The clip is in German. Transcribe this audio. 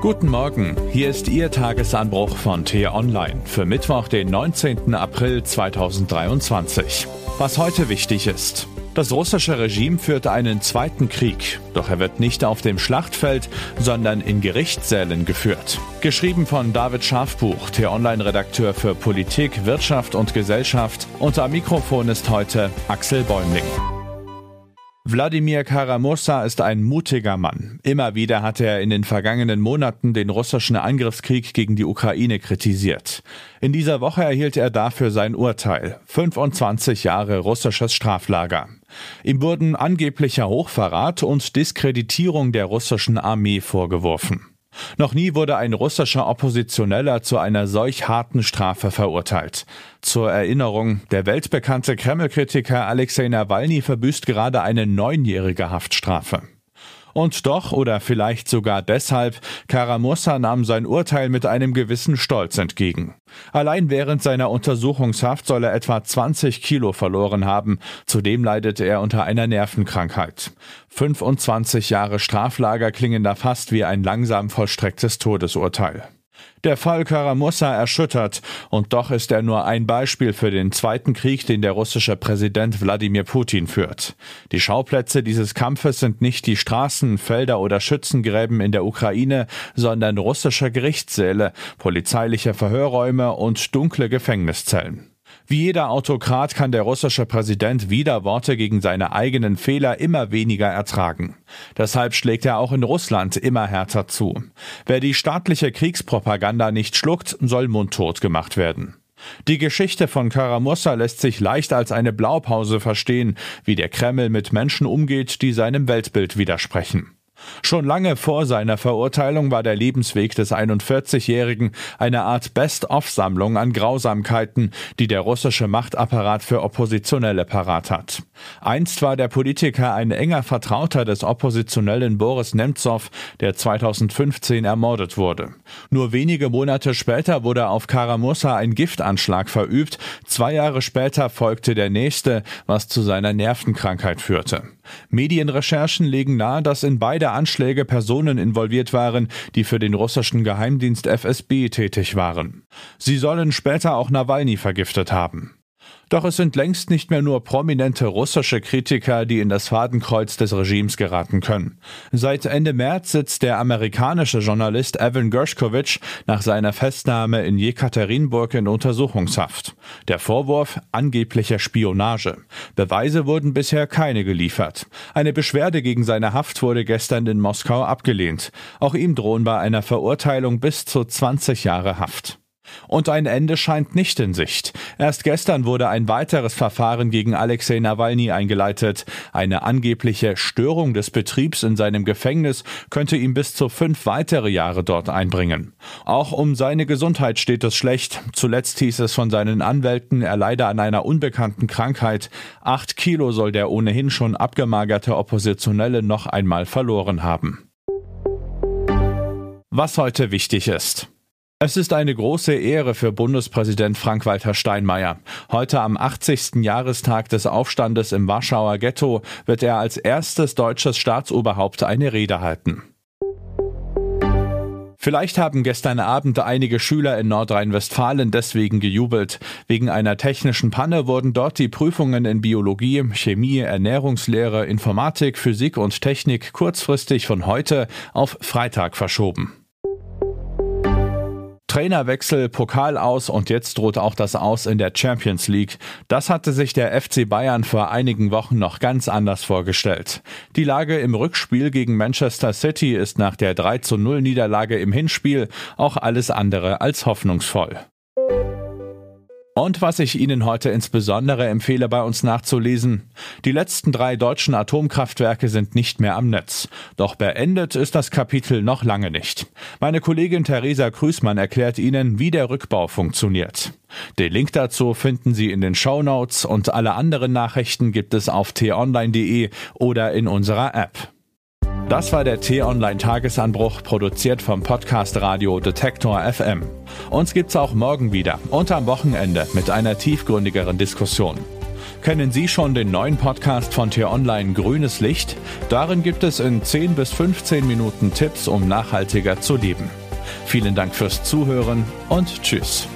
Guten Morgen, hier ist Ihr Tagesanbruch von T-Online für Mittwoch, den 19. April 2023. Was heute wichtig ist. Das russische Regime führt einen zweiten Krieg, doch er wird nicht auf dem Schlachtfeld, sondern in Gerichtssälen geführt. Geschrieben von David Schafbuch, T-Online-Redakteur für Politik, Wirtschaft und Gesellschaft. Am Mikrofon ist heute Axel Bäumling. Wladimir Karamosa ist ein mutiger Mann. Immer wieder hat er in den vergangenen Monaten den russischen Angriffskrieg gegen die Ukraine kritisiert. In dieser Woche erhielt er dafür sein Urteil. 25 Jahre russisches Straflager. Ihm wurden angeblicher Hochverrat und Diskreditierung der russischen Armee vorgeworfen. Noch nie wurde ein russischer Oppositioneller zu einer solch harten Strafe verurteilt. Zur Erinnerung, der weltbekannte Kreml-Kritiker Alexei Nawalny verbüßt gerade eine neunjährige Haftstrafe. Und doch oder vielleicht sogar deshalb, Karamussa nahm sein Urteil mit einem gewissen Stolz entgegen. Allein während seiner Untersuchungshaft soll er etwa 20 Kilo verloren haben. Zudem leidet er unter einer Nervenkrankheit. 25 Jahre Straflager klingen da fast wie ein langsam vollstrecktes Todesurteil. Der Fall Karamussa erschüttert, und doch ist er nur ein Beispiel für den zweiten Krieg, den der russische Präsident Wladimir Putin führt. Die Schauplätze dieses Kampfes sind nicht die Straßen, Felder oder Schützengräben in der Ukraine, sondern russische Gerichtssäle, polizeiliche Verhörräume und dunkle Gefängniszellen. Wie jeder Autokrat kann der russische Präsident Widerworte gegen seine eigenen Fehler immer weniger ertragen. Deshalb schlägt er auch in Russland immer härter zu. Wer die staatliche Kriegspropaganda nicht schluckt, soll mundtot gemacht werden. Die Geschichte von Karamussa lässt sich leicht als eine Blaupause verstehen, wie der Kreml mit Menschen umgeht, die seinem Weltbild widersprechen. Schon lange vor seiner Verurteilung war der Lebensweg des 41-Jährigen eine Art Best-of-Sammlung an Grausamkeiten, die der russische Machtapparat für Oppositionelle parat hat. Einst war der Politiker ein enger Vertrauter des Oppositionellen Boris Nemtsov, der 2015 ermordet wurde. Nur wenige Monate später wurde auf Karamussa ein Giftanschlag verübt, zwei Jahre später folgte der nächste, was zu seiner Nervenkrankheit führte. Medienrecherchen legen nahe, dass in beide Anschläge Personen involviert waren, die für den russischen Geheimdienst FSB tätig waren. Sie sollen später auch Nawalny vergiftet haben. Doch es sind längst nicht mehr nur prominente russische Kritiker, die in das Fadenkreuz des Regimes geraten können. Seit Ende März sitzt der amerikanische Journalist Evan Gershkovich nach seiner Festnahme in Jekaterinburg in Untersuchungshaft. Der Vorwurf angebliche Spionage. Beweise wurden bisher keine geliefert. Eine Beschwerde gegen seine Haft wurde gestern in Moskau abgelehnt. Auch ihm drohen bei einer Verurteilung bis zu 20 Jahre Haft. Und ein Ende scheint nicht in Sicht. Erst gestern wurde ein weiteres Verfahren gegen Alexei Nawalny eingeleitet. Eine angebliche Störung des Betriebs in seinem Gefängnis könnte ihm bis zu fünf weitere Jahre dort einbringen. Auch um seine Gesundheit steht es schlecht. Zuletzt hieß es von seinen Anwälten, er leide an einer unbekannten Krankheit. Acht Kilo soll der ohnehin schon abgemagerte Oppositionelle noch einmal verloren haben. Was heute wichtig ist. Es ist eine große Ehre für Bundespräsident Frank-Walter Steinmeier. Heute am 80. Jahrestag des Aufstandes im Warschauer Ghetto wird er als erstes deutsches Staatsoberhaupt eine Rede halten. Vielleicht haben gestern Abend einige Schüler in Nordrhein-Westfalen deswegen gejubelt. Wegen einer technischen Panne wurden dort die Prüfungen in Biologie, Chemie, Ernährungslehre, Informatik, Physik und Technik kurzfristig von heute auf Freitag verschoben. Trainerwechsel, Pokal aus und jetzt droht auch das Aus in der Champions League. Das hatte sich der FC Bayern vor einigen Wochen noch ganz anders vorgestellt. Die Lage im Rückspiel gegen Manchester City ist nach der 3 zu 0 Niederlage im Hinspiel auch alles andere als hoffnungsvoll. Und was ich Ihnen heute insbesondere empfehle, bei uns nachzulesen. Die letzten drei deutschen Atomkraftwerke sind nicht mehr am Netz. Doch beendet ist das Kapitel noch lange nicht. Meine Kollegin Theresa Krüßmann erklärt Ihnen, wie der Rückbau funktioniert. Den Link dazu finden Sie in den Show Notes und alle anderen Nachrichten gibt es auf t-online.de oder in unserer App. Das war der T-Online-Tagesanbruch, produziert vom Podcast Radio Detektor FM. Uns gibt's auch morgen wieder und am Wochenende mit einer tiefgründigeren Diskussion. Kennen Sie schon den neuen Podcast von T-Online Grünes Licht? Darin gibt es in 10 bis 15 Minuten Tipps, um nachhaltiger zu leben. Vielen Dank fürs Zuhören und Tschüss.